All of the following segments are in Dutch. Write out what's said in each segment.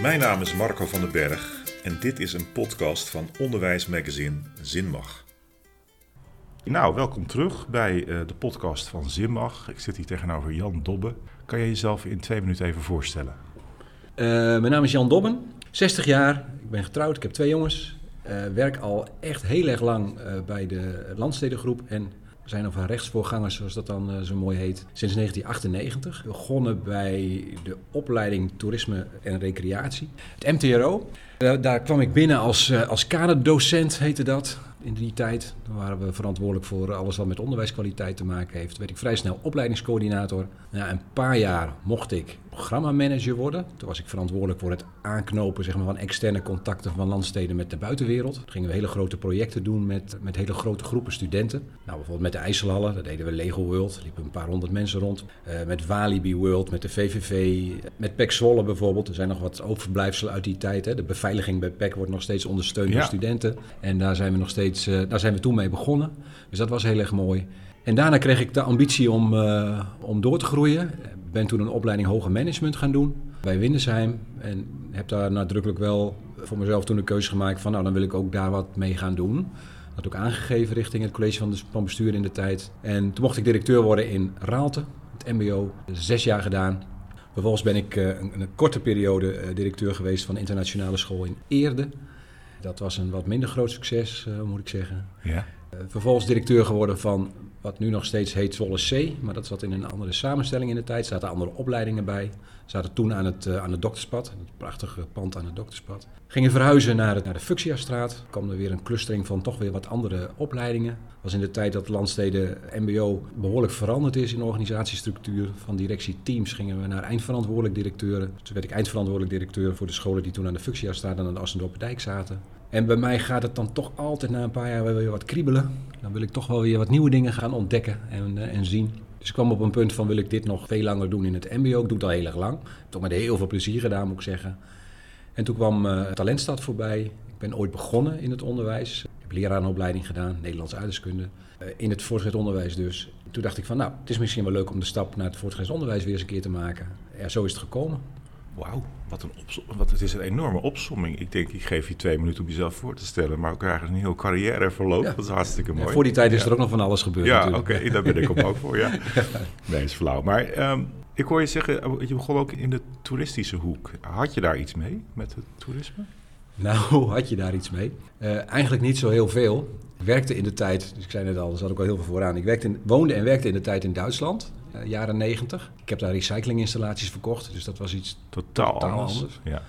Mijn naam is Marco van den Berg en dit is een podcast van onderwijsmagazine Zinmag. Nou, welkom terug bij uh, de podcast van Zinmag. Ik zit hier tegenover Jan Dobbe. Kan je jezelf in twee minuten even voorstellen? Uh, mijn naam is Jan Dobben, 60 jaar, ik ben getrouwd, ik heb twee jongens. Uh, werk al echt heel erg lang bij de Landstedengroep en zijn nog van rechtsvoorgangers, zoals dat dan uh, zo mooi heet, sinds 1998. Begonnen bij de opleiding Toerisme en Recreatie, het MTRO. Uh, daar kwam ik binnen als, uh, als kaderdocent, heette dat in die tijd. Dan waren we verantwoordelijk voor alles wat met onderwijskwaliteit te maken heeft. Werd ik vrij snel opleidingscoördinator. Na een paar jaar mocht ik programmamanager worden. Toen was ik verantwoordelijk voor het aanknopen zeg maar, van externe contacten van landsteden met de buitenwereld. Toen gingen we hele grote projecten doen met, met hele grote groepen studenten. Nou, bijvoorbeeld met de IJsselhallen, daar deden we Lego World. Liepen een paar honderd mensen rond. Uh, met Walibi World, met de VVV, met PEC Zwolle bijvoorbeeld. Er zijn nog wat overblijfselen uit die tijd. Hè. De beveiliging bij PEC wordt nog steeds ondersteund door studenten. En daar zijn we nog steeds, uh, daar zijn we toen mee begonnen. Dus dat was heel erg mooi. En daarna kreeg ik de ambitie om, uh, om door te groeien. Ben toen een opleiding hoger management gaan doen bij Windesheim. En heb daar nadrukkelijk wel voor mezelf toen de keuze gemaakt van... nou, dan wil ik ook daar wat mee gaan doen. Dat ook aangegeven richting het college van, de, bestuur in de tijd. En toen mocht ik directeur worden in Raalte, het mbo. Zes jaar gedaan. Vervolgens ben ik uh, een, een, korte periode uh, directeur geweest van de internationale school in Eerde. Dat was een wat minder groot succes, moet ik zeggen. Ja. Vervolgens directeur geworden van wat nu nog steeds heet Zwolle C. Maar dat zat in een andere samenstelling in de tijd. Zaten andere opleidingen bij. Zaten toen aan het, uh, aan het Dokterspad. Het prachtige pand aan het Dokterspad. Gingen verhuizen naar, het, naar de Fuchsiastraat. Er kwam er weer een clustering van toch weer wat andere opleidingen. was in de tijd dat Landsteden MBO behoorlijk veranderd is in organisatiestructuur. Van directieteams gingen we naar eindverantwoordelijk directeuren. Toen werd ik eindverantwoordelijk directeur voor de scholen die toen aan de Fuchsiastraat en aan de Assendorpendijk zaten. En bij mij gaat het dan toch altijd na een paar jaar weer wat kriebelen. Dan wil ik toch wel weer wat nieuwe dingen gaan ontdekken en, uh, en zien. Dus ik kwam op een punt van wil ik dit nog veel langer doen in het mbo. Ik doe het al heel erg lang. Ook met heel veel plezier gedaan moet ik zeggen. En toen kwam uh, Talentstad voorbij. Ik ben ooit begonnen in het onderwijs. Ik heb leraaropleiding gedaan, Nederlands aardrijkskunde. Uh, in het voortgezet onderwijs dus. Toen dacht ik van nou, het is misschien wel leuk om de stap naar het voortgezet onderwijs weer eens een keer te maken. Ja, zo is het gekomen. Wauw, wat een wat, het is een enorme opsomming. Ik denk, ik geef je twee minuten om jezelf voor te stellen, maar ook eigenlijk een heel carrièreverloop. Ja. Dat is hartstikke mooi. Ja, voor die tijd is ja. er ook nog van alles gebeurd. Ja, oké, okay, daar ben ik op ook voor. Ja. Nee, is flauw. Maar um, ik hoor je zeggen, je begon ook in de toeristische hoek. Had je daar iets mee met het toerisme? Nou, had je daar iets mee? Uh, eigenlijk niet zo heel veel. Ik werkte in de tijd, dus ik zei net al, er zat ook al heel veel vooraan. Ik werkte in, woonde en werkte in de tijd in Duitsland, jaren negentig. Ik heb daar recyclinginstallaties verkocht, dus dat was iets totaal, totaal anders. anders. Ja.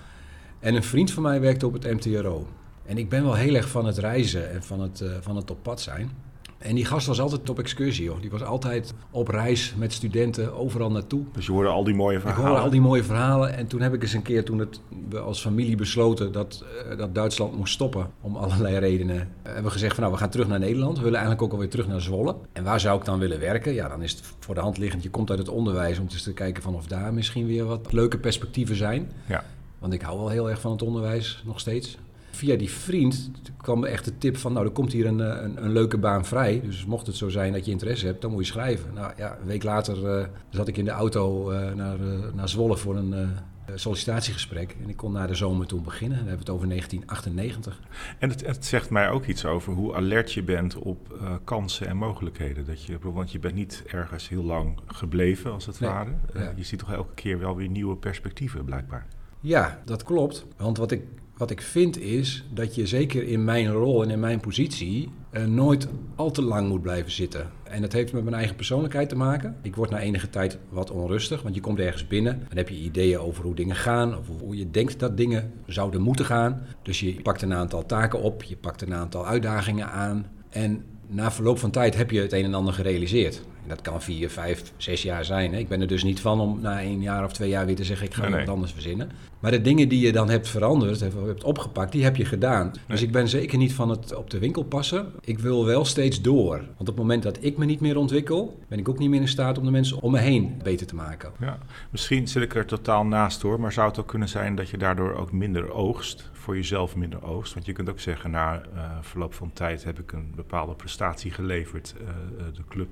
En een vriend van mij werkte op het MTRO. En ik ben wel heel erg van het reizen en van het, uh, van het op pad zijn. En die gast was altijd op excursie, hoor. Die was altijd op reis met studenten, overal naartoe. Dus je hoorde al die mooie verhalen? Ik hoorde al die mooie verhalen. En toen heb ik eens een keer, toen het, we als familie besloten dat, uh, dat Duitsland moest stoppen, om allerlei redenen, uh, hebben we gezegd van nou, we gaan terug naar Nederland. We willen eigenlijk ook alweer terug naar Zwolle. En waar zou ik dan willen werken? Ja, dan is het voor de hand liggend. Je komt uit het onderwijs om eens te kijken van of daar misschien weer wat leuke perspectieven zijn. Ja. Want ik hou wel heel erg van het onderwijs, nog steeds via die vriend kwam echt de tip van, nou, er komt hier een, een, een, leuke baan vrij. Dus mocht het zo zijn dat je interesse hebt, dan moet je schrijven. Nou ja, een week later uh, zat ik in de auto uh, naar, uh, naar Zwolle voor een sollicitatiegesprek. En ik kon na de zomer toen beginnen. Dan hebben we het over 1998. En het, het zegt mij ook iets over hoe alert je bent op kansen en mogelijkheden. Dat je, want je bent niet ergens heel lang gebleven, als het Nee, ware. ja. Je ziet toch elke keer wel weer nieuwe perspectieven, blijkbaar. Ja, dat klopt. Want wat ik, wat ik vind is dat je zeker in mijn rol en in mijn positie uh, nooit al te lang moet blijven zitten. En dat heeft met mijn eigen persoonlijkheid te maken. Ik word na enige tijd wat onrustig, want je komt ergens binnen. Dan heb je ideeën over hoe dingen gaan, of hoe je denkt dat dingen zouden moeten gaan. Dus je pakt een aantal taken op, je pakt een aantal uitdagingen aan. En na verloop van tijd heb je het een en ander gerealiseerd. En dat kan vier, vijf, zes jaar zijn. Hè. Ik ben er dus niet van om na een jaar of twee jaar weer te zeggen... ik ga Nee, wat anders verzinnen. Maar de dingen die je dan hebt veranderd, hebt, hebt opgepakt, die heb je gedaan. Dus ik ben zeker niet van het op de winkel passen. Ik wil wel steeds door. Want op het moment dat ik me niet meer ontwikkel... ben ik ook niet meer in staat om de mensen om me heen beter te maken. Ja, misschien zit ik er totaal naast hoor, maar zou het ook kunnen zijn dat je daardoor ook minder oogst, voor jezelf minder oogst? Want je kunt ook zeggen, na eh, verloop van tijd heb ik een bepaalde prestatie geleverd, eh, eh, de club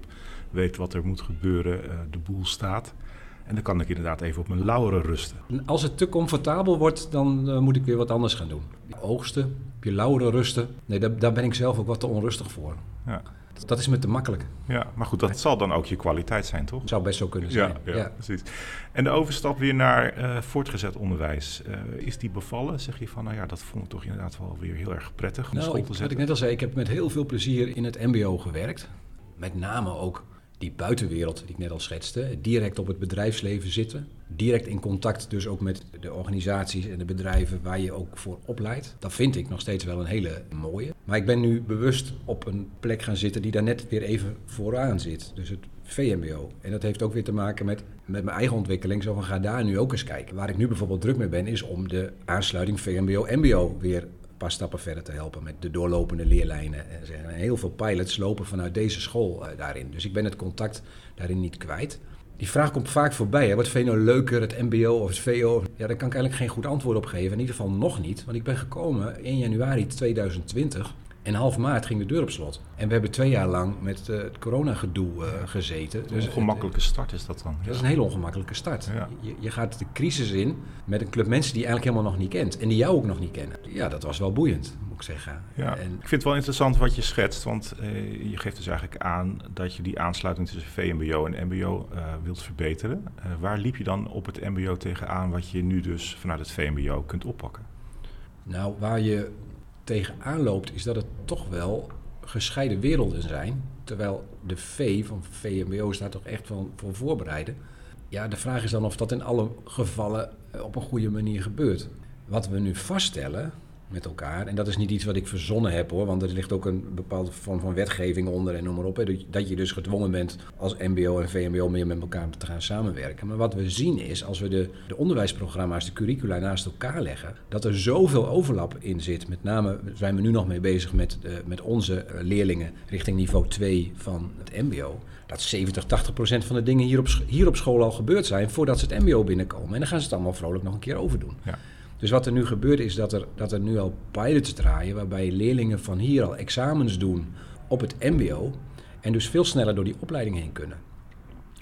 weet wat er moet gebeuren, de boel staat. En dan kan ik inderdaad even op mijn lauweren rusten. Als het te comfortabel wordt, dan uh, moet ik weer wat anders gaan doen. Oogsten, op je lauweren rusten. Nee, daar, daar ben ik zelf ook wat te onrustig voor. Ja. Dat is me te makkelijk. Ja, maar goed, dat zal dan ook je kwaliteit zijn, toch? Zou best zo kunnen zijn. Ja, ja, precies. En de overstap weer naar uh, voortgezet onderwijs. Uh, is die bevallen? Zeg je van, nou ja, dat vond ik toch inderdaad wel weer heel erg prettig om nou, school te zetten? Wat ik net al zei, ik heb met heel veel plezier in het mbo gewerkt. Met name ook die buitenwereld die ik net al schetste, direct op het bedrijfsleven zitten. Direct in contact dus ook met de organisaties en de bedrijven waar je ook voor opleidt. Dat vind ik nog steeds wel een hele mooie. Maar ik ben nu bewust op een plek gaan zitten die daar net weer even vooraan zit. Dus het VMBO. En dat heeft ook weer te maken met, met mijn eigen ontwikkeling. Zo van ga daar nu ook eens kijken. Waar ik nu bijvoorbeeld druk mee ben, is om de aansluiting VMBO-MBO weer paar stappen verder te helpen met de doorlopende leerlijnen. En heel veel pilots lopen vanuit deze school uh, daarin. Dus ik ben het contact daarin niet kwijt. Die vraag komt vaak voorbij. Hè. Wordt VNO leuker, het MBO of het VO? Ja, daar kan ik eigenlijk geen goed antwoord op geven. In ieder geval nog niet. Want ik ben gekomen in januari 2020. En half maart ging de deur op slot. En we hebben twee jaar lang met uh, het coronagedoe uh, gezeten. Een dus ongemakkelijke start is dat dan? Dat is een hele ongemakkelijke start. Ja. Je, je, gaat de crisis in met een club mensen die je eigenlijk helemaal nog niet kent. En die jou ook nog niet kennen. Ja, dat was wel boeiend, moet ik zeggen. Ja. En, ik vind het wel interessant wat je schetst. Want uh, je geeft dus eigenlijk aan dat je die aansluiting tussen VMBO en MBO wilt verbeteren. waar liep je dan op het MBO tegenaan wat je nu dus vanuit het VMBO kunt oppakken? Nou, waar je tegenaan loopt, is dat het toch wel gescheiden werelden zijn. Terwijl de V van VMBO staat toch echt van, voor voorbereiden. Ja, de vraag is dan of dat in alle gevallen eh, op een goede manier gebeurt. Wat we nu vaststellen, met elkaar. En dat is niet iets wat ik verzonnen heb hoor, want er ligt ook een bepaalde vorm van wetgeving onder en noem maar op. Hè, dat je dus gedwongen bent als MBO en VMBO meer met elkaar te gaan samenwerken. Maar wat we zien is, als we de, de onderwijsprogramma's, de curricula naast elkaar leggen, dat er zoveel overlap in zit. Met name zijn we nu nog mee bezig met, uh, met onze eh, leerlingen richting niveau 2 van het MBO dat 70, 80 procent van de dingen hier op, hier op school al gebeurd zijn voordat ze het MBO binnenkomen. En dan gaan ze het allemaal vrolijk nog een keer overdoen. Ja. Dus wat er nu gebeurt is dat er, dat er nu al pilots draaien waarbij leerlingen van hier al examens doen op het MBO en dus veel sneller door die opleiding heen kunnen.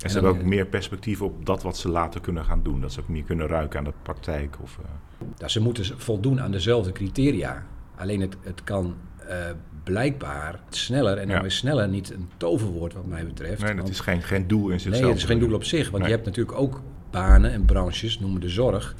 En ze hebben ook meer perspectief op dat wat ze later kunnen gaan doen. Dat ze ook meer kunnen ruiken aan de praktijk. Of, uh... ja, ze moeten voldoen aan dezelfde criteria. Alleen het, het kan uh, blijkbaar sneller. En dan ja. is sneller niet een toverwoord wat mij betreft. Nee, het is geen, geen doel in zichzelf. Nee, het is geen doel op zich. Want nee. je hebt natuurlijk ook banen en branches, noemen de zorg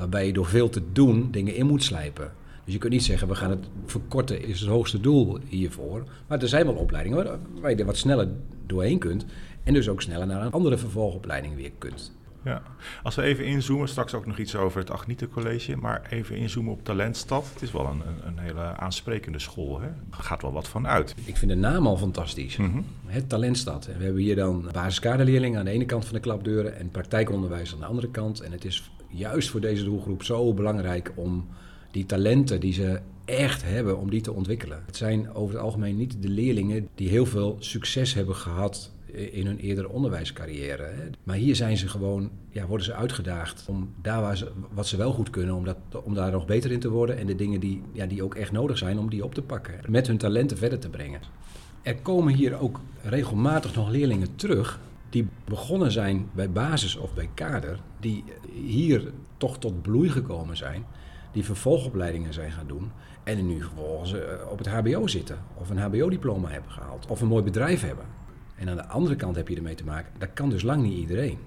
waarbij je door veel te doen dingen in moet slijpen. Dus je kunt niet zeggen, we gaan het verkorten, is het hoogste doel hiervoor. Maar er zijn wel opleidingen waar je er wat sneller doorheen kunt. En dus ook sneller naar een andere vervolgopleiding weer kunt. Ja, als we even inzoomen, straks ook nog iets over het Agnieten College, maar even inzoomen op Talentstad. Het is wel een, een, hele aansprekende school, hè? Er gaat wel wat van uit. Ik vind de naam al fantastisch. Mm -hmm. Het Talentstad. En we hebben hier dan basiskaderleerlingen aan de ene kant van de klapdeuren en praktijkonderwijs aan de andere kant. En het is juist voor deze doelgroep zo belangrijk om die talenten die ze echt hebben, om die te ontwikkelen. Het zijn over het algemeen niet de leerlingen die heel veel succes hebben gehad in hun eerdere onderwijscarrière. Maar hier zijn ze gewoon, ja, worden ze uitgedaagd om daar waar ze, wat ze wel goed kunnen, om, dat, om daar nog beter in te worden. En de dingen die, ja, die ook echt nodig zijn, om die op te pakken. Met hun talenten verder te brengen. Er komen hier ook regelmatig nog leerlingen terug die begonnen zijn bij basis of bij kader, die hier toch tot bloei gekomen zijn, die vervolgopleidingen zijn gaan doen en nu vervolgens op het HBO zitten of een HBO-diploma hebben gehaald of een mooi bedrijf hebben. En aan de andere kant heb je ermee te maken, dat kan dus lang niet iedereen.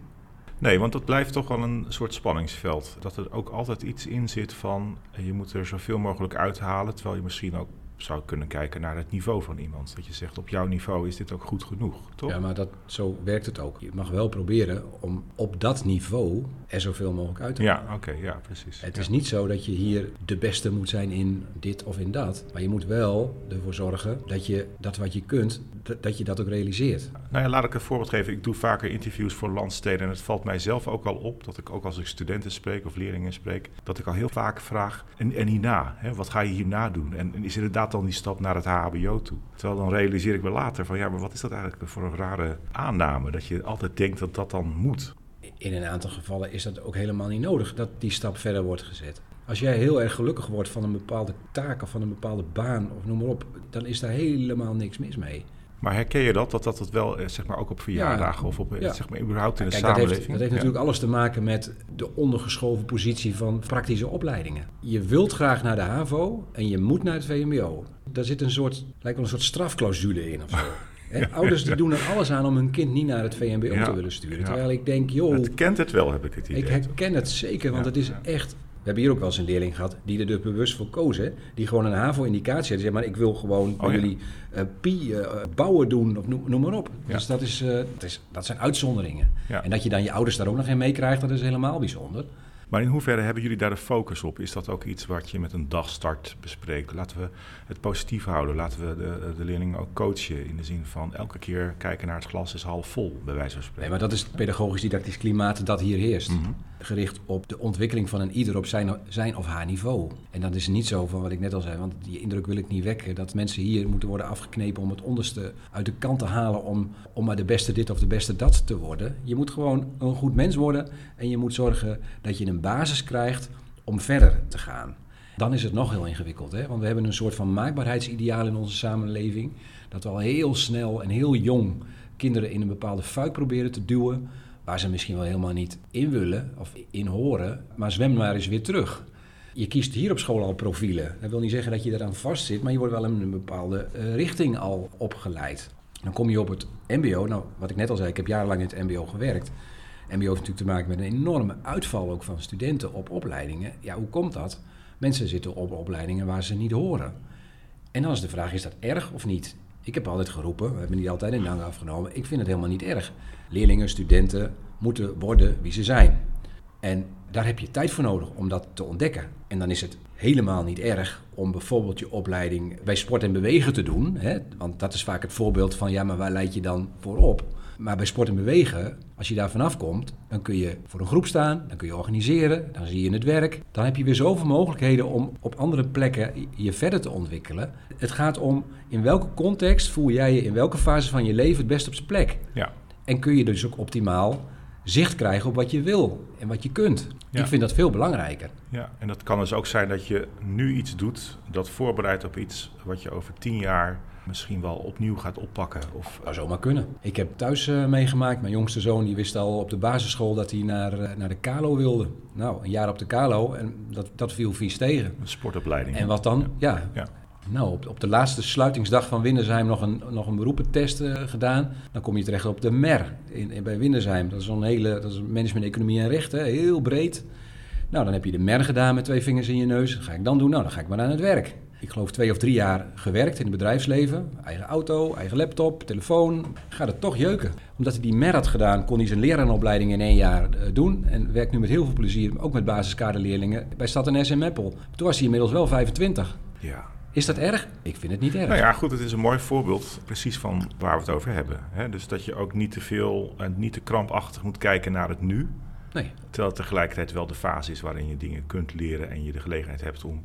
Nee, want dat blijft toch wel een soort spanningsveld. Dat er ook altijd iets in zit van je moet er zoveel mogelijk uithalen, terwijl je misschien ook zou kunnen kijken naar het niveau van iemand. Dat je zegt, op jouw niveau is dit ook goed genoeg, toch? Ja, maar dat, zo werkt het ook. Je mag wel proberen om op dat niveau er zoveel mogelijk uit te halen. Ja, oké, ja, precies. Het ja. is niet zo dat je hier de beste moet zijn in dit of in dat. Maar je moet wel ervoor zorgen dat je dat wat je kunt, dat je dat ook realiseert. Nou ja, laat ik een voorbeeld geven. Ik doe vaker interviews voor landsteden en het valt mij zelf ook al op dat ik ook als ik studenten spreek of leerlingen spreek, dat ik al heel vaak vraag, en, en hierna, hè, wat ga je hierna doen? En, en is inderdaad dan die stap naar het HBO toe? Terwijl dan realiseer ik me later van, ja, maar wat is dat eigenlijk voor een rare aanname? Dat je altijd denkt dat dat dan moet. In een aantal gevallen is dat ook helemaal niet nodig, dat die stap verder wordt gezet. Als jij heel erg gelukkig wordt van een bepaalde taak of van een bepaalde baan of noem maar op, dan is daar helemaal niks mis mee. Maar herken je dat, dat dat het wel, eh, zeg maar, ook op verjaardagen of op, eh, zeg maar, überhaupt in de Kijk, dat samenleving? heeft, dat heeft natuurlijk alles te maken met de ondergeschoven positie van praktische opleidingen. Je wilt graag naar de HAVO en je moet naar het VMBO. Daar zit een soort, lijkt wel een soort strafclausule in of zo. Ouders die doen er alles aan om hun kind niet naar het VMBO Ja. te willen sturen. Terwijl ik denk, joh, Het kent het wel, heb ik het idee. ik herken het zeker, want Ja, het is ja. echt... We hebben hier ook wel eens een leerling gehad die er dus bewust voor koos. Hè? Die gewoon een HAVO-indicatie had. Die zei, maar ik wil gewoon bij Oh, ja. jullie eh, PI eh, bouwen doen, of noem, noem maar op. Ja. Dus dat, is, eh, dat, is, dat zijn uitzonderingen. Ja. En dat je dan je ouders daar ook nog in meekrijgt, dat is helemaal bijzonder. Maar in hoeverre hebben jullie daar de focus op? Is dat ook iets wat je met een dagstart bespreekt? Laten we het positief houden. Laten we de, de leerlingen ook coachen in de zin van elke keer kijken naar het glas is half vol, bij wijze van spreken. Nee, maar dat is het pedagogisch-didactisch klimaat dat hier heerst. Mhm. Gericht op de ontwikkeling van een ieder op zijn, zijn of haar niveau. En dat is niet zo van wat ik net al zei, want die indruk wil ik niet wekken. Dat mensen hier moeten worden afgeknepen om het onderste uit de kant te halen. Om, om maar de beste dit of de beste dat te worden. Je moet gewoon een goed mens worden. En je moet zorgen dat je een basis krijgt om verder te gaan. Dan is het nog heel ingewikkeld, hè? want we hebben een soort van maakbaarheidsideaal in onze samenleving. Dat we al heel snel en heel jong kinderen in een bepaalde fuik proberen te duwen. Waar ze misschien wel helemaal niet in willen of in horen. Maar zwem maar eens weer terug. Je kiest hier op school al profielen. Dat wil niet zeggen dat je eraan vastzit, maar je wordt wel in een bepaalde eh, richting al opgeleid. Dan kom je op het MBO. Nou, wat ik net al zei, ik heb jarenlang in het MBO gewerkt. MBO heeft natuurlijk te maken met een enorme uitval ook van studenten op opleidingen. Ja, hoe komt dat? Mensen zitten op opleidingen waar ze niet horen. En dan is de vraag, is dat erg of niet? Ik heb altijd geroepen, we hebben niet altijd in dank afgenomen. Ik vind het helemaal niet erg. Leerlingen, studenten moeten worden wie ze zijn. En daar heb je tijd voor nodig om dat te ontdekken. En dan is het helemaal niet erg om bijvoorbeeld je opleiding bij sport en bewegen te doen. Hè? Want dat is vaak het voorbeeld van, ja, maar waar leid je dan voor op? Maar bij sport en bewegen, als je daar vanaf komt, dan kun je voor een groep staan, dan kun je organiseren, dan zie je het werk. Dan heb je weer zoveel mogelijkheden om op andere plekken je verder te ontwikkelen. Het gaat om in welke context voel jij je in welke fase van je leven het best op zijn plek. Ja, En kun je dus ook optimaal zicht krijgen op wat je wil en wat je kunt. Ja. Ik vind dat veel belangrijker. ja, en dat kan dus ook zijn dat je nu iets doet dat voorbereidt op iets wat je over tien jaar misschien wel opnieuw gaat oppakken. Of, zou zomaar kunnen. Ik heb thuis eh, meegemaakt, mijn jongste zoon die wist al op de basisschool dat hij naar, eh, naar de Kalo wilde. Nou, een jaar op de Kalo en dat, dat viel vies tegen. een sportopleiding. En wat dan? Ja. Ja. Nou, op, op de laatste sluitingsdag van Windersheim nog een, nog een beroepentest eh, gedaan. Dan kom je terecht op de MER in, in- bij Windersheim. Dat is zo'n hele, dat is management, economie en rechten, heel breed. Nou, dan heb je de MER gedaan met twee vingers in je neus. Wat ga ik dan doen? Nou, dan ga ik maar aan het werk. Ik geloof twee of drie jaar gewerkt in het bedrijfsleven. Eigen auto, eigen laptop, telefoon. Gaat het toch jeuken. Omdat hij die MER had gedaan, kon hij zijn lerarenopleiding in één jaar eh, doen. En werkt nu met heel veel plezier, ook met basiskaderleerlingen, bij Stad en Meppel. Toen was hij inmiddels wel 25. ja. Is dat erg? Ik vind het niet erg. Nou ja, goed, het is een mooi voorbeeld precies van waar we het over hebben. Hè? Dus dat je ook niet te veel en niet te krampachtig moet kijken naar het nu. Nee. Terwijl het tegelijkertijd wel de fase is waarin je dingen kunt leren en je de gelegenheid hebt om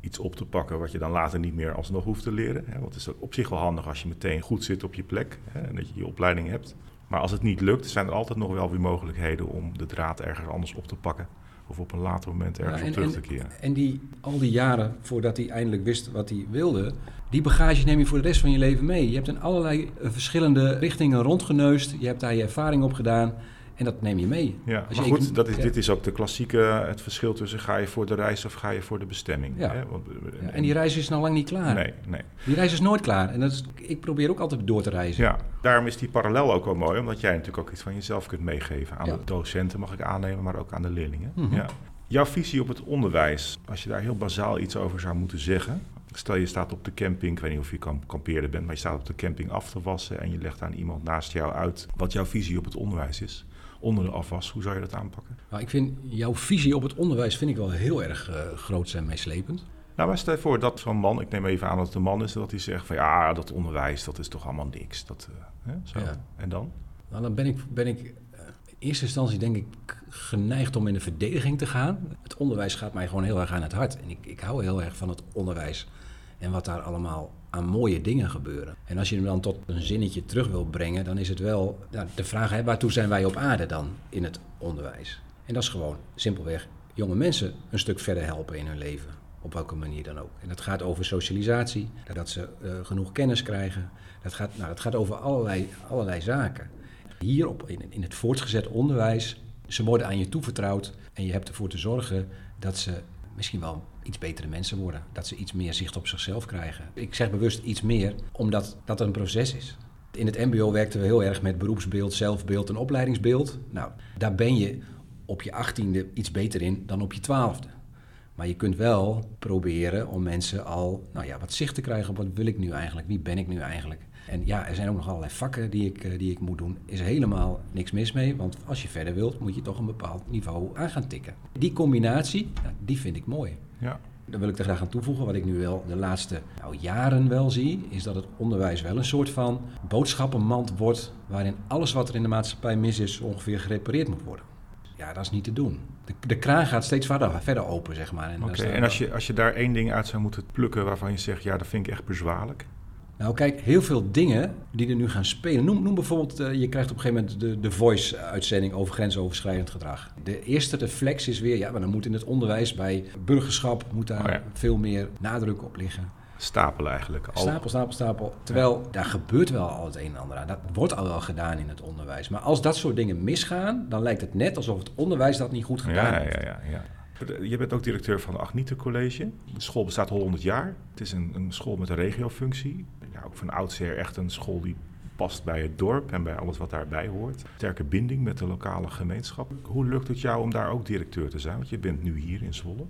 iets op te pakken wat je dan later niet meer alsnog hoeft te leren. Hè? Want het is op zich wel handig als je meteen goed zit op je plek hè? en dat je je opleiding hebt. Maar als het niet lukt, zijn er altijd nog wel weer mogelijkheden om de draad ergens anders op te pakken. Of op een later moment ergens Ja, op terug te keren. En die, al die jaren voordat hij eindelijk wist wat hij wilde, die bagage neem je voor de rest van je leven mee. Je hebt in allerlei eh, verschillende richtingen rondgeneust. Je hebt daar je ervaring op gedaan. En dat neem je mee. Ja, Als maar je goed, dat is, ja. dit is ook de klassieke, het verschil tussen ga je voor de reis of ga je voor de bestemming. Ja. Hè? Want, Ja, en die reis is nog lang niet klaar. Nee, nee. Die reis is nooit klaar. En dat is, ik probeer ook altijd door te reizen. Ja, daarom is die parallel ook wel mooi, omdat jij natuurlijk ook iets van jezelf kunt meegeven aan de docenten, mag ik aannemen, maar ook aan de leerlingen. Mhm. ja. Jouw visie op het onderwijs, als je daar heel bazaal iets over zou moeten zeggen. Stel je staat op de camping, ik weet niet of je kamp kampeerder bent, maar je staat op de camping af te wassen en je legt aan iemand naast jou uit wat jouw visie op het onderwijs is. Onder de afwas, hoe zou je dat aanpakken? Maar ik vind jouw visie op het onderwijs vind ik wel heel erg eh, groot en meeslepend. Nou, maar stel je voor dat zo'n man, ik neem even aan dat het een man is, dat hij zegt van ja, dat onderwijs, dat is toch allemaal niks. Dat, eh, hè, zo. Ja. En dan? Nou, dan ben ik, ben ik eh, in eerste instantie denk ik geneigd om in de verdediging te gaan. Het onderwijs gaat mij gewoon heel erg aan het hart. En ik, ik hou heel erg van het onderwijs en wat daar allemaal aan mooie dingen gebeuren. En als je hem dan tot een zinnetje terug wil brengen, dan is het wel nou, de vraag, hè, waartoe zijn wij op aarde dan in het onderwijs? En dat is gewoon simpelweg jonge mensen een stuk verder helpen in hun leven. Op welke manier dan ook. En dat gaat over socialisatie, dat ze uh, genoeg kennis krijgen. Dat gaat, nou, dat gaat over allerlei, allerlei zaken. Hier in, in het voortgezet onderwijs, ze worden aan je toevertrouwd en je hebt ervoor te zorgen dat ze misschien wel iets betere mensen worden. Dat ze iets meer zicht op zichzelf krijgen. Ik zeg bewust iets meer, omdat dat een proces is. In het MBO werkten we heel erg met beroepsbeeld, zelfbeeld en opleidingsbeeld. Nou, daar ben je op je achttiende iets beter in dan op je twaalfde. Maar je kunt wel proberen om mensen al nou ja, wat zicht te krijgen op wat wil ik nu eigenlijk, wie ben ik nu eigenlijk. En ja, er zijn ook nog allerlei vakken die ik, eh, die ik moet doen. Is helemaal niks mis mee, want als je verder wilt, moet je toch een bepaald niveau aan gaan tikken. Die combinatie, nou, die vind ik mooi. Ja. Dan wil ik er graag aan toevoegen, wat ik nu wel de laatste nou, jaren wel zie, is dat het onderwijs wel een soort van boodschappenmand wordt, waarin alles wat er in de maatschappij mis is, ongeveer gerepareerd moet worden. Ja, dat is niet te doen. De, de kraan gaat steeds verder, verder open, zeg maar. Oké, en als je, als je daar één ding uit zou moeten plukken waarvan je zegt, ja, dat vind ik echt bezwaarlijk. Nou, kijk, heel veel dingen die er nu gaan spelen. Noem, noem bijvoorbeeld, uh, je krijgt op een gegeven moment de, de Voice-uitzending over grensoverschrijdend gedrag. De eerste reflex is weer, ja, maar dan moet in het onderwijs bij burgerschap moet daar oh veel meer nadruk op liggen. Stapel eigenlijk. Al... Stapel, stapel, stapel. Terwijl daar gebeurt wel al het een en ander aan. Dat wordt al wel gedaan in het onderwijs. Maar als dat soort dingen misgaan, dan lijkt het net alsof het onderwijs dat niet goed gedaan heeft. Ja, ja, ja. Je bent ook directeur van het Agnieten College. De school bestaat 100 jaar. Het is een, een school met een regiofunctie. Ook van oudsher echt een school die past bij het dorp en bij alles wat daarbij hoort. Sterke binding met de lokale gemeenschap. Hoe lukt het jou om daar ook directeur te zijn? Want je bent nu hier in Zwolle.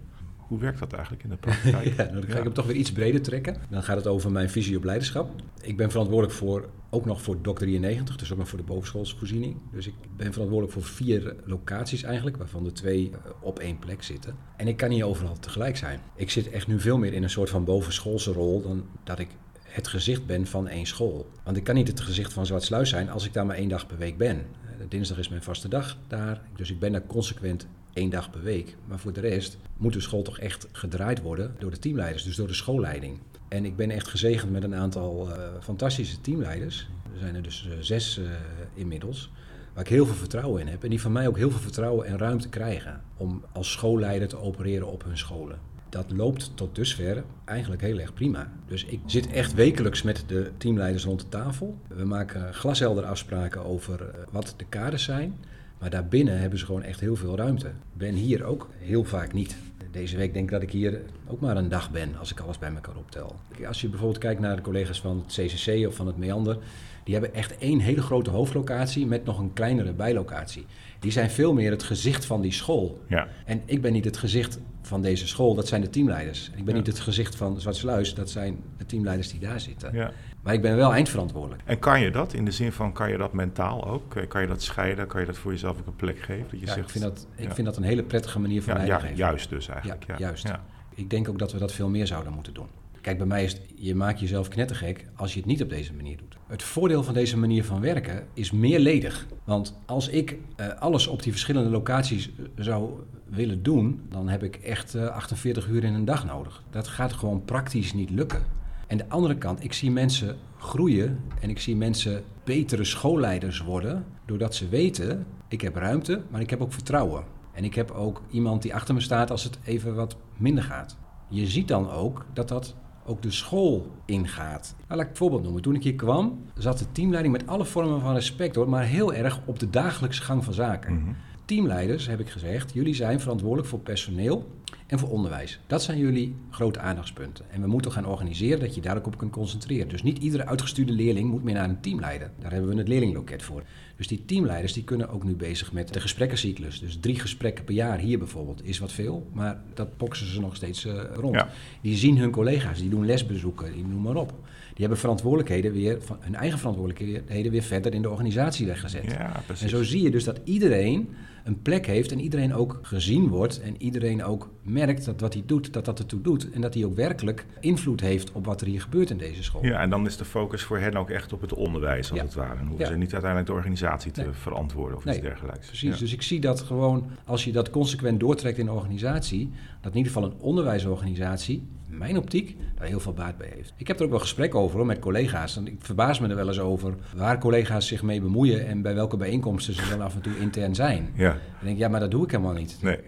Hoe werkt dat eigenlijk in de praktijk? ja, nou, dan ga ik hem toch weer iets breder trekken. Dan gaat het over mijn visie op leiderschap. Ik ben verantwoordelijk voor, ook nog voor DOC 93, dus ook nog voor de bovenschoolsvoorziening. Dus ik ben verantwoordelijk voor vier locaties eigenlijk, waarvan de twee eh, op één plek zitten. En ik kan niet overal tegelijk zijn. Ik zit echt nu veel meer in een soort van bovenschoolse rol dan dat ik het gezicht ben van één school. Want ik kan niet het gezicht van Zwartsluis zijn als ik daar maar één dag per week ben. Eh, dinsdag is mijn vaste dag daar, dus ik ben daar consequent één dag per week. Maar voor de rest moet de school toch echt gedraaid worden door de teamleiders, dus door de schoolleiding. En ik ben echt gezegend met een aantal uh, fantastische teamleiders. Er zijn er dus uh, zes uh, inmiddels. Waar ik heel veel vertrouwen in heb. En die van mij ook heel veel vertrouwen en ruimte krijgen. Om als schoolleider te opereren op hun scholen. Dat loopt tot dusver eigenlijk heel erg prima. Dus ik zit echt wekelijks met de teamleiders rond de tafel. We maken glashelder afspraken over wat de kaders zijn. Maar daarbinnen hebben ze gewoon echt heel veel ruimte. Ben hier ook heel vaak niet. Deze week denk ik dat ik hier ook maar een dag ben als ik alles bij elkaar optel. Als je bijvoorbeeld kijkt naar de collega's van het CCC of van het Meander, die hebben echt één hele grote hoofdlocatie met nog een kleinere bijlocatie. Die zijn veel meer het gezicht van die school. Ja. En ik ben niet het gezicht van deze school, dat zijn de teamleiders. Ik ben niet het gezicht van Zwartsluis, dat zijn de teamleiders die daar zitten. Ja. Maar ik ben wel eindverantwoordelijk. En kan je dat? In de zin van, kan je dat mentaal ook? Kan je dat scheiden? Kan je dat voor jezelf ook een plek geven? Dat je ja, zegt, ik, vind dat, ik vind dat een hele prettige manier van ja, ja, juist dus eigenlijk. Ja, juist. Ik denk ook dat we dat veel meer zouden moeten doen. Kijk, bij mij is het, je maakt jezelf knettergek als je het niet op deze manier doet. Het voordeel van deze manier van werken is meerledig. Want als ik uh, alles op die verschillende locaties eh, zou willen doen, dan heb ik echt uh, 48 uur in een dag nodig. Dat gaat gewoon praktisch niet lukken. En de andere kant, ik zie mensen groeien en ik zie mensen betere schoolleiders worden, doordat ze weten, ik heb ruimte, maar ik heb ook vertrouwen. En ik heb ook iemand die achter me staat als het even wat minder gaat. Je ziet dan ook dat dat ook de school ingaat. Nou, laat ik een voorbeeld noemen. Toen ik hier kwam, zat de teamleiding met alle vormen van respect hoor, maar heel erg op de dagelijkse gang van zaken. Mhm. Teamleiders, heb ik gezegd, jullie zijn verantwoordelijk voor personeel en voor onderwijs. Dat zijn jullie grote aandachtspunten. En we moeten gaan organiseren dat je daar ook op kunt concentreren. Dus niet iedere uitgestuurde leerling moet meer naar een teamleider. Daar hebben we het leerlingloket voor. Dus die teamleiders die kunnen ook nu bezig met de gesprekkencyclus. Dus drie gesprekken per jaar hier bijvoorbeeld is wat veel, maar dat boksen ze nog steeds uh, rond. Die zien hun collega's, die doen lesbezoeken, die noem maar op. Die hebben verantwoordelijkheden weer, hun eigen verantwoordelijkheden weer verder in de organisatie weggezet. Ja, en zo zie je dus dat iedereen een plek heeft en iedereen ook gezien wordt en iedereen ook merkt dat wat hij doet, dat dat ertoe doet en dat hij ook werkelijk invloed heeft op wat er hier gebeurt in deze school. Ja, en dan is de focus voor hen ook echt op het onderwijs als het ware. En hoeven ze niet uiteindelijk de organisatie te verantwoorden of iets dergelijks. Precies, dus ik zie dat gewoon als je dat consequent doortrekt in de organisatie, dat in ieder geval een onderwijsorganisatie mijn optiek daar heel veel baat bij heeft. Ik heb er ook wel gesprek over hoor, met collega's. En ik verbaas me er wel eens over waar collega's zich mee bemoeien en bij welke bijeenkomsten ze dan af en toe intern zijn. Ja. En denk ja, maar dat doe ik helemaal niet. Nee.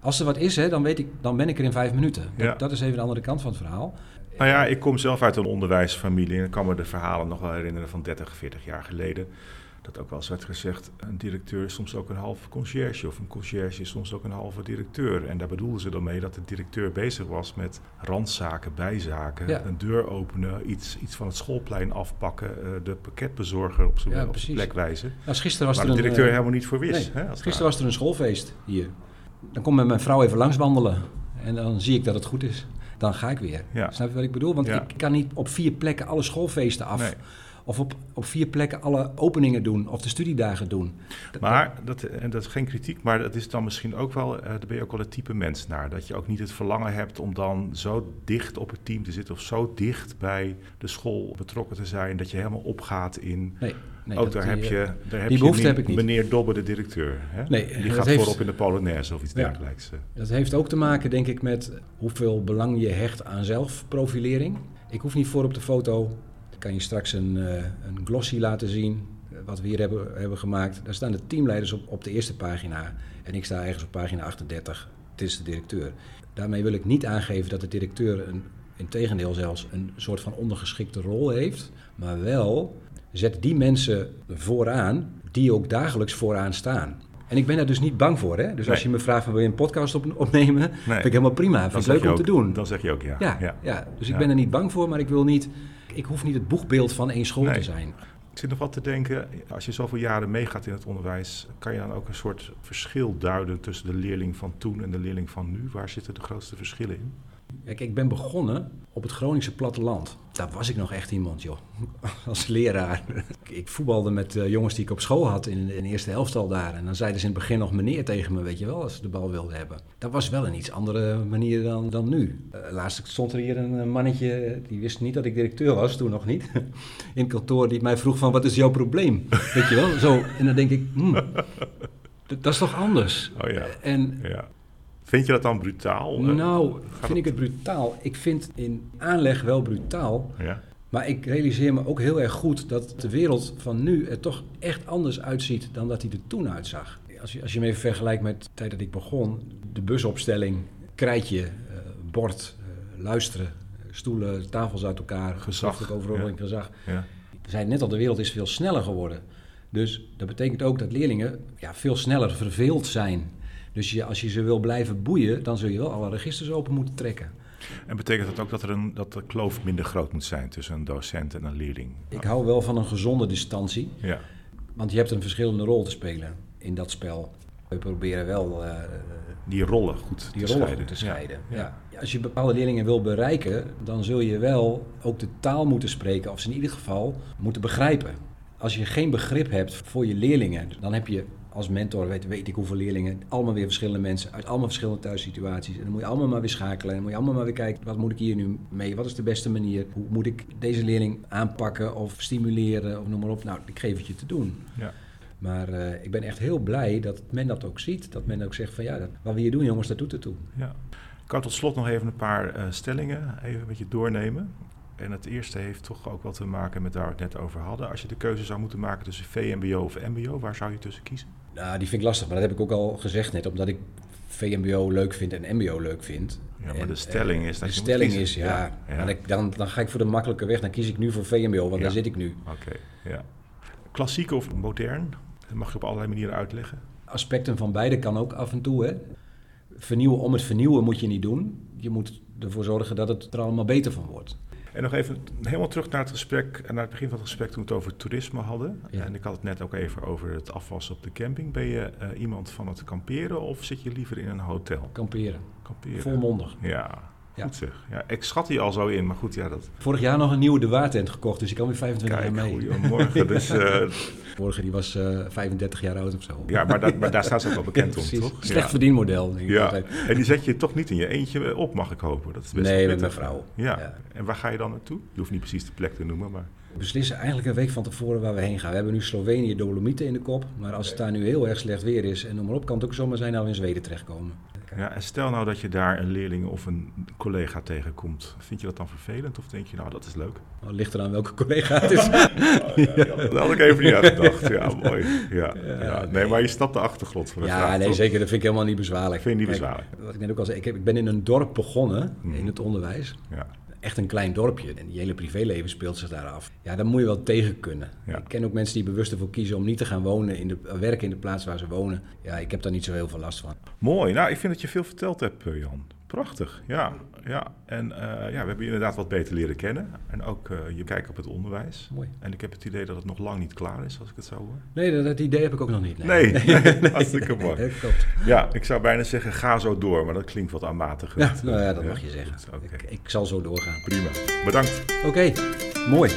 Als er wat is, hè, dan, weet ik, dan ben ik er in vijf minuten. Dat, Ja. dat is even de andere kant van het verhaal. Nou ja, ik kom zelf uit een onderwijsfamilie en ik kan me de verhalen nog wel herinneren van 30, 40 jaar geleden. Dat ook wel eens werd gezegd, een directeur is soms ook een halve conciërge of een conciërge is soms ook een halve directeur. En daar bedoelden ze dan mee dat de directeur bezig was met randzaken, bijzaken, Ja. een deur openen, iets, iets van het schoolplein afpakken, eh, de pakketbezorger op zijn Ja, plek wijzen. Nou, gisteren was er de directeur eh, helemaal niet voor wist. nee, hè, als gisteren was er een schoolfeest hier. Dan komt met mijn vrouw even langs wandelen. En dan zie ik dat het goed is. Dan ga ik weer. Ja. Snap je wat ik bedoel? Want ik kan niet op vier plekken alle schoolfeesten af. Nee. Of op, op vier plekken alle openingen doen. Of de studiedagen doen. Maar, dat, en dat is geen kritiek, maar dat is dan misschien ook wel, eh daar ben je ook wel het type mens naar. Dat je ook niet het verlangen hebt om dan zo dicht op het team te zitten of zo dicht bij de school betrokken te zijn, dat je helemaal opgaat in. Nee, nee, ook dat daar die, heb eh, je, daar heb die behoefte niet heb ik niet. meneer Dobbe, de directeur. Hè? Nee, Die dat gaat heeft- voorop in de Polonaise of iets Ja. dergelijks. eh. Dat heeft ook te maken, denk ik, met hoeveel belang je hecht aan zelfprofilering. Ik hoef niet voor op de foto. Ik kan je straks een, eh, een glossy laten zien, eh, wat we hier hebben, hebben gemaakt. Daar staan de teamleiders op, op de eerste pagina. En ik sta ergens op pagina 38. Het is de directeur. Daarmee wil ik niet aangeven dat de directeur, een, in tegendeel zelfs, een soort van ondergeschikte rol heeft. Maar wel, zet die mensen vooraan die ook dagelijks vooraan staan. En ik ben daar dus niet bang voor. Hè? Dus als Nee. je me vraagt van wil je een podcast op, opnemen, vind ik helemaal prima. Vind ik leuk om ook- te doen. Dan zeg je ook ja. ja, ja. dus ik ben er niet bang voor, maar ik wil niet. Ik hoef niet het boegbeeld van één school Nee. te zijn. Ik zit nog wat te denken, als je zoveel jaren meegaat in het onderwijs, kan je dan ook een soort verschil duiden tussen de leerling van toen en de leerling van nu? Waar zitten de grootste verschillen in? Kijk, ik ben begonnen op het Groningse platteland. Daar was ik nog echt iemand, joh. Als leraar. Ik voetbalde met eh, jongens die ik op school had in, de eerste helftal daar. En dan zeiden ze in het begin nog meneer tegen me, weet je wel, als ze de bal wilden hebben. Dat was wel een iets andere manier dan, dan nu. Eh, laatst stond er hier een mannetje, die wist niet dat ik directeur was, toen nog niet. In het kantoor, die mij vroeg van, wat is jouw probleem? Weet je wel, zo. En dan denk ik, hmm, dat, dat is toch anders? Oh ja. En ja. Vind je dat dan brutaal? Eh, nou, gaat vind ik het brutaal. Ik vind in aanleg wel brutaal. Ja. Maar ik realiseer me ook heel erg goed dat de wereld van nu er toch echt anders uitziet dan dat die er toen uitzag. Als je, als je me even vergelijkt met de tijd dat ik begon, de busopstelling, krijtje, eh, bord, eh, luisteren, stoelen, tafels uit elkaar, Gezag, overal ja. in gezag. ja. We zeiden net al, de wereld is veel sneller geworden. Dus dat betekent ook dat leerlingen ja, veel sneller verveeld zijn. Dus je, als je ze wil blijven boeien, dan zul je wel alle registers open moeten trekken. En betekent dat ook dat, er een, dat de kloof minder groot moet zijn tussen een docent en een leerling? Ik hou wel van een gezonde distantie, Ja. want je hebt een verschillende rol te spelen in dat spel. We proberen wel eh, Die rollen goed die te rollen scheiden. goed te scheiden. Ja. Ja. Als je bepaalde leerlingen wil bereiken, dan zul je wel ook de taal moeten spreken, of ze in ieder geval moeten begrijpen. Als je geen begrip hebt voor je leerlingen, dan heb je als mentor, weet, weet ik hoeveel leerlingen, allemaal weer verschillende mensen, uit allemaal verschillende thuissituaties. En dan moet je allemaal maar weer schakelen. En dan moet je allemaal maar weer kijken, wat moet ik hier nu mee? Wat is de beste manier? Hoe moet ik deze leerling aanpakken of stimuleren of noem maar op? Nou, ik geef het je te doen. Ja. Maar eh, ik ben echt heel blij dat men dat ook ziet. Dat men ook zegt van ja, dat, wat we hier doen jongens, dat doet het toe. Ja. Ik kan tot slot nog even een paar eh, stellingen even met je doornemen. En het eerste heeft toch ook wat te maken met waar we het net over hadden. Als je de keuze zou moeten maken tussen VMBO of MBO, waar zou je tussen kiezen? Nou, die vind ik lastig, maar dat heb ik ook al gezegd net, omdat ik VMBO leuk vind en MBO leuk vind. Ja, maar En, de stelling eh, is dat de je stelling is, ja, ik- dan, dan ga ik voor de makkelijke weg. Dan kies ik nu voor VMBO, want Ja. daar zit ik nu. Oké, ja. Klassiek of modern? Dat mag je op allerlei manieren uitleggen. Aspecten van beide kan ook af en toe. Hè. Vernieuwen om het vernieuwen moet je niet doen. Je moet ervoor zorgen dat het er allemaal beter van wordt. En nog even helemaal terug naar het gesprek, naar het begin van het gesprek toen we het over toerisme hadden. Ja. En ik had het net ook even over het afwassen op de camping. Ben je eh, iemand van het kamperen of zit je liever in een hotel? Kamperen, Kamperen. volmondig. Ja, Ja. goed zeg. Ja, ik schat die al zo in, maar goed, ja, dat... Vorig jaar nog een nieuwe De Waartent gekocht, dus ik kan weer 25 Kijk, jaar mee. goedemorgen. Dus, eh, Vorige die was eh 35 jaar oud of zo. ja, maar, dat, maar daar staat ze ook wel bekend om, toch? Slecht ja. verdienmodel. denk ik Ja, altijd. en die zet je toch niet in je eentje op, mag ik hopen. Dat is best Nee, met mijn vrouw. Ja. Ja. en waar ga je dan naartoe? Je hoeft niet precies de plek te noemen, maar... We beslissen eigenlijk een week van tevoren waar we heen gaan. We hebben nu Slovenië, Dolomieten in de kop. Maar als het daar nu heel erg slecht weer is en noem maar op, kan het ook zomaar zijn dat we in Zweden terechtkomen. Maken. Ja, en stel nou dat je daar een leerling of een collega tegenkomt. Vind je dat dan vervelend of denk je, nou, dat is leuk? Nou, ligt eraan welke collega het is. Dat had ik even niet uitgedacht. Ja, mooi. Ja, ja. Nee, maar je snapt de achtergrond van de ja, vraag. nee, toch? zeker. Dat vind ik helemaal niet bezwaarlijk. Vind je niet Kijk, bezwaarlijk? Wat ik net ook al zei, ik, heb, ik ben in een dorp begonnen, Mhm. in het onderwijs. Ja. Echt een klein dorpje. En die hele privéleven speelt zich daar af. Ja, daar moet je wel tegen kunnen. Ja. Ik ken ook mensen die bewust ervoor kiezen om niet te gaan wonen in de, werken in de plaats waar ze wonen. Ja, ik heb daar niet zo heel veel last van. Mooi. Nou, ik vind dat je veel verteld hebt, eh, Jan. Prachtig. Ja, ja. En eh, ja, we hebben je inderdaad wat beter leren kennen. En ook eh, je kijk op het onderwijs. Mooi. En ik heb het idee dat het nog lang niet klaar is, als ik het zo hoor. Nee, dat, dat idee heb ik ook nog niet. Nee, nee, hartstikke mooi. Dat klopt. Ja, ik zou bijna zeggen, ga zo door, maar dat klinkt wat aanmatiger. Ja, nou ja, dat mag je zeggen. Ik, ik zal zo doorgaan. prima. Bedankt. Oké, mooi.